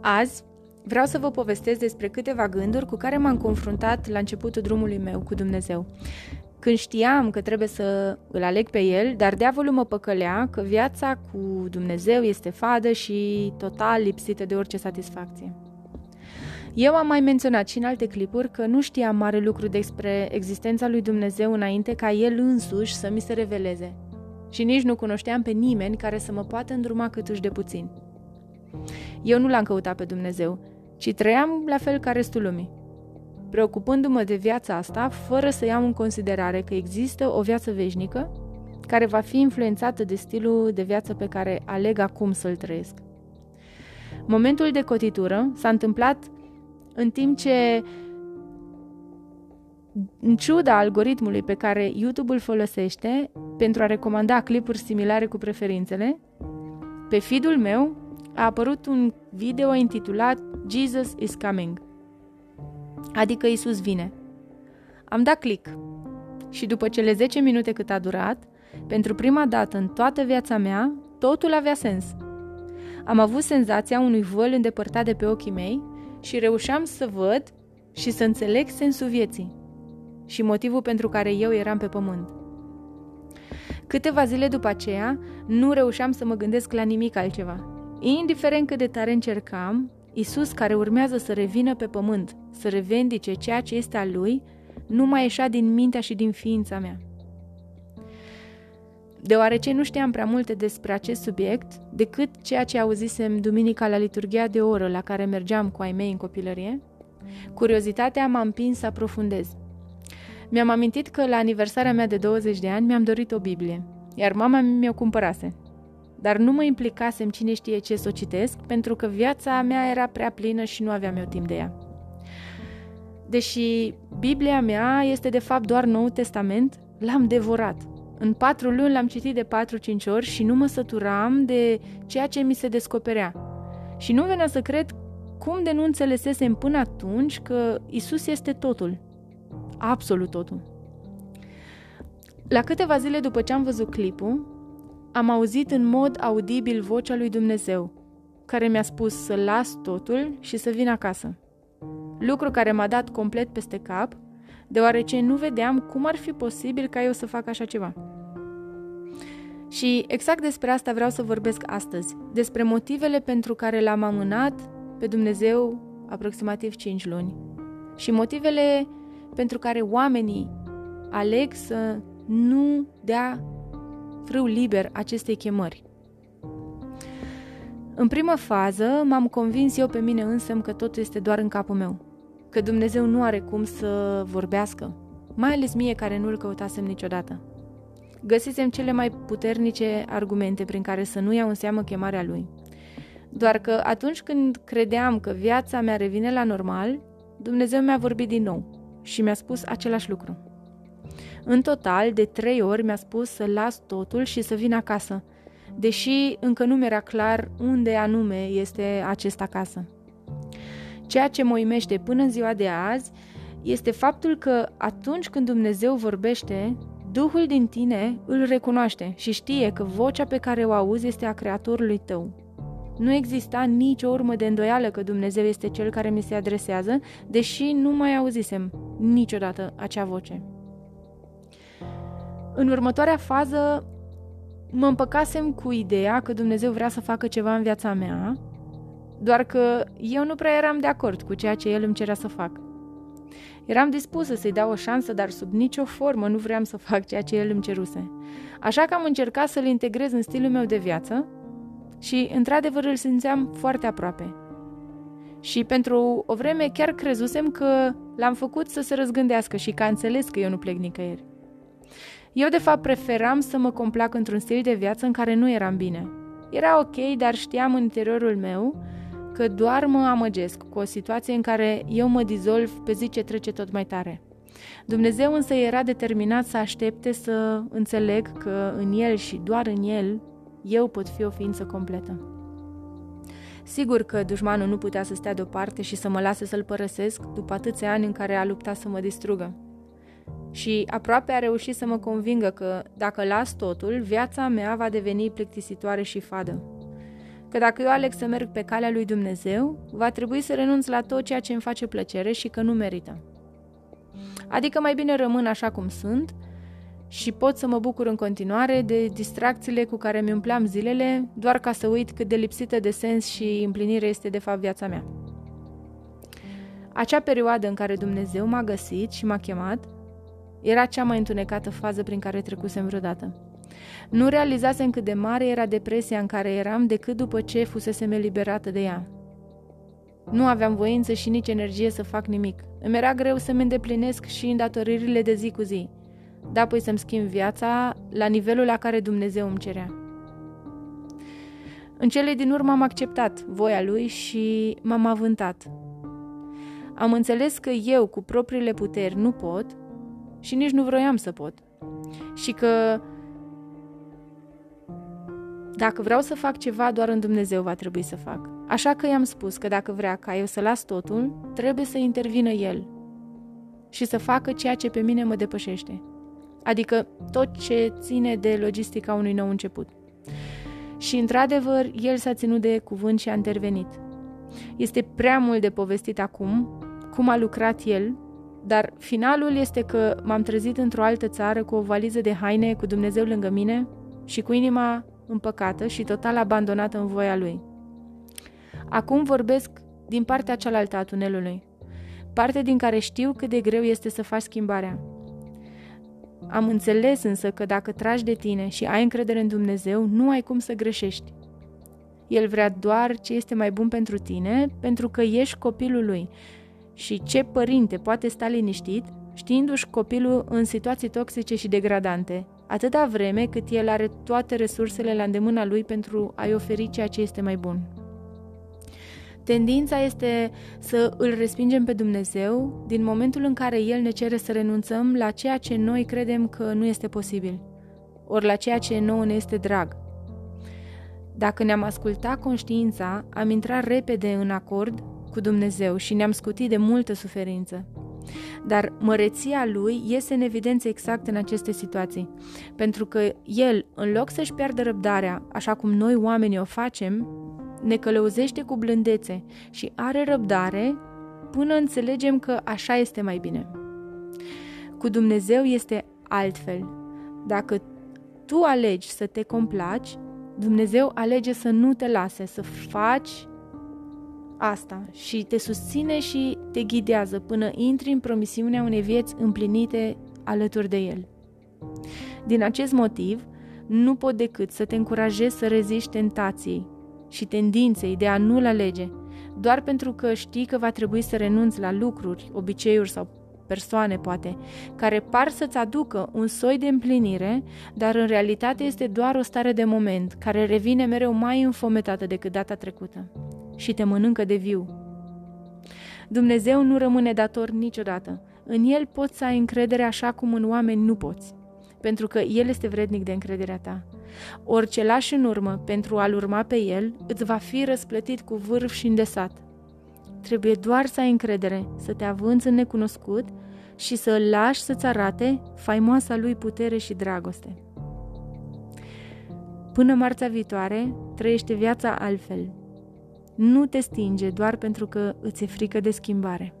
Azi vreau să vă povestesc despre câteva gânduri cu care m-am confruntat la începutul drumului meu cu Dumnezeu. Când știam că trebuie să îl aleg pe el, dar diavolul mă păcălea că viața cu Dumnezeu este fadă și total lipsită de orice satisfacție. Eu am mai menționat și în alte clipuri că nu știam mare lucru despre existența lui Dumnezeu înainte ca El însuși să mi se reveleze. Și nici nu cunoșteam pe nimeni care să mă poată îndruma câtuși de puțin. Eu nu l-am căutat pe Dumnezeu, ci trăiam la fel ca restul lumii, preocupându-mă de viața asta fără să iau în considerare că există o viață veșnică care va fi influențată de stilul de viață pe care aleg acum să-l trăiesc. Momentul de cotitură s-a întâmplat în timp ce, în ciuda algoritmului pe care YouTube îl folosește pentru a recomanda clipuri similare cu preferințele, pe feed-ul meu a apărut un video intitulat Jesus is coming, adică Isus vine. Am dat click și după cele 10 minute cât a durat, pentru prima dată în toată viața mea, totul avea sens. Am avut senzația unui văl îndepărtat de pe ochii mei și reușeam să văd și să înțeleg sensul vieții și motivul pentru care eu eram pe pământ. Câteva zile după aceea, nu reușeam să mă gândesc la nimic altceva. Indiferent cât de tare încercam, Isus, care urmează să revină pe pământ, să revendice ceea ce este al lui, nu mai ieșea din mintea și din ființa mea. Deoarece nu știam prea multe despre acest subiect, decât ceea ce auzisem duminica la liturgia de oră la care mergeam cu ai mei în copilărie, curiozitatea m-a împins să aprofundez. Mi-am amintit că la aniversarea mea de 20 de ani mi-am dorit o Biblie, iar mama mi-o cumpărase. Dar nu mă implicasem cine știe ce să o citesc, pentru că viața mea era prea plină și nu aveam eu timp de ea. Deși Biblia mea este de fapt doar Nou Testament, l-am devorat – în patru luni l-am citit de patru-cinci ori și nu mă săturam de ceea ce mi se descoperea. Și nu venea să cred cum de nu înțelesesem până atunci că Isus este totul. Absolut totul. La câteva zile după ce am văzut clipul, am auzit în mod audibil vocea lui Dumnezeu, care mi-a spus să las totul și să vin acasă. Lucru care m-a dat complet peste cap deoarece nu vedeam cum ar fi posibil ca eu să fac așa ceva. Și exact despre asta vreau să vorbesc astăzi, despre motivele pentru care l-am amânat pe Dumnezeu aproximativ 5 luni și motivele pentru care oamenii aleg să nu dea frâu liber acestei chemări. În prima fază, m-am convins eu pe mine însă că totul este doar în capul meu că Dumnezeu nu are cum să vorbească, mai ales mie care nu-L căutasem niciodată. Găsisem cele mai puternice argumente prin care să nu iau în seamă chemarea Lui. Doar că atunci când credeam că viața mea revine la normal, Dumnezeu mi-a vorbit din nou și mi-a spus același lucru. În total, de trei ori mi-a spus să las totul și să vin acasă, deși încă nu mi-era clar unde anume este acest acasă. Ceea ce mă uimește până în ziua de azi este faptul că atunci când Dumnezeu vorbește, Duhul din tine îl recunoaște și știe că vocea pe care o auzi este a Creatorului tău. Nu exista nicio urmă de îndoială că Dumnezeu este cel care mi se adresează, deși nu mai auzisem niciodată acea voce. În următoarea fază mă împăcasem cu ideea că Dumnezeu vrea să facă ceva în viața mea doar că eu nu prea eram de acord cu ceea ce el îmi cerea să fac. Eram dispusă să-i dau o șansă, dar sub nicio formă nu vreau să fac ceea ce el îmi ceruse. Așa că am încercat să-l integrez în stilul meu de viață și, într-adevăr, îl simțeam foarte aproape. Și pentru o vreme chiar crezusem că l-am făcut să se răzgândească și că a înțeles că eu nu plec nicăieri. Eu, de fapt, preferam să mă complac într-un stil de viață în care nu eram bine. Era ok, dar știam în interiorul meu că doar mă amăgesc cu o situație în care eu mă dizolv pe zi ce trece tot mai tare. Dumnezeu însă era determinat să aștepte să înțeleg că în El și doar în El eu pot fi o ființă completă. Sigur că dușmanul nu putea să stea deoparte și să mă lase să-l părăsesc după atâția ani în care a luptat să mă distrugă. Și aproape a reușit să mă convingă că, dacă las totul, viața mea va deveni plictisitoare și fadă. că dacă eu aleg să merg pe calea lui Dumnezeu, va trebui să renunț la tot ceea ce îmi face plăcere și că nu merită. Adică mai bine rămân așa cum sunt și pot să mă bucur în continuare de distracțiile cu care mi umpleam zilele, doar ca să uit cât de lipsită de sens și împlinire este de fapt viața mea. Acea perioadă în care Dumnezeu m-a găsit și m-a chemat era cea mai întunecată fază prin care trecusem vreodată. Nu realizasem cât de mare era depresia în care eram decât după ce fusesem eliberată de ea. Nu aveam voință și nici energie să fac nimic. Îmi era greu să-mi îndeplinesc și îndatoririle de zi cu zi, dar apoi să-mi schimb viața la nivelul la care Dumnezeu îmi cerea. În cele din urmă am acceptat voia lui și m-am avântat. Am înțeles că eu, cu propriile puteri, nu pot și nici nu vroiam să pot. Și că dacă vreau să fac ceva, doar în Dumnezeu va trebui să fac. Așa că i-am spus că dacă vrea ca eu să las totul, trebuie să intervină El și să facă ceea ce pe mine mă depășește. Adică tot ce ține de logistica unui nou început. Și într-adevăr, El s-a ținut de cuvânt și a intervenit. Este prea mult de povestit acum cum a lucrat El, dar finalul este că m-am trezit într-o altă țară cu o valiză de haine, cu Dumnezeu lângă mine și cu inima împăcată și total abandonată în voia lui. Acum vorbesc din partea cealaltă a tunelului, parte din care știu cât de greu este să faci schimbarea. Am înțeles însă că dacă tragi de tine și ai încredere în Dumnezeu, nu ai cum să greșești. El vrea doar ce este mai bun pentru tine, pentru că ești copilul lui. Și ce părinte poate sta liniștit, știindu-și copilul în situații toxice și degradante, atâta vreme cât el are toate resursele la îndemâna lui pentru a-i oferi ceea ce este mai bun. Tendința este să îl respingem pe Dumnezeu din momentul în care El ne cere să renunțăm la ceea ce noi credem că nu este posibil, ori la ceea ce nouă ne este drag. Dacă ne-am ascultat conștiința, am intrat repede în acord cu Dumnezeu și ne-am scutit de multă suferință. Dar măreția lui iese în evidență exact în aceste situații, pentru că el, în loc să-și piardă răbdarea, așa cum noi oamenii o facem, ne călăuzește cu blândețe și are răbdare până înțelegem că așa este mai bine. Cu Dumnezeu este altfel. Dacă tu alegi să te complaci, Dumnezeu alege să nu te lase, să faci asta și te susține și te ghidează până intri în promisiunea unei vieți împlinite alături de El. Din acest motiv, nu pot decât să te încurajez să reziști tentației și tendinței de a nu-L alege, doar pentru că știi că va trebui să renunți la lucruri, obiceiuri sau persoane, poate, care par să-ți aducă un soi de împlinire, dar în realitate este doar o stare de moment, care revine mereu mai înfometată decât data trecută și te mănâncă de viu. Dumnezeu nu rămâne dator niciodată. În El poți să ai încredere așa cum în oameni nu poți, pentru că El este vrednic de încrederea ta. Orice lași în urmă pentru a-L urma pe El, îți va fi răsplătit cu vârf și îndesat. Trebuie doar să ai încredere, să te avânți în necunoscut și să îl lași să-ți arate faimoasa lui putere și dragoste. Până marțea viitoare, trăiește viața altfel, nu te stinge doar pentru că îți e frică de schimbare.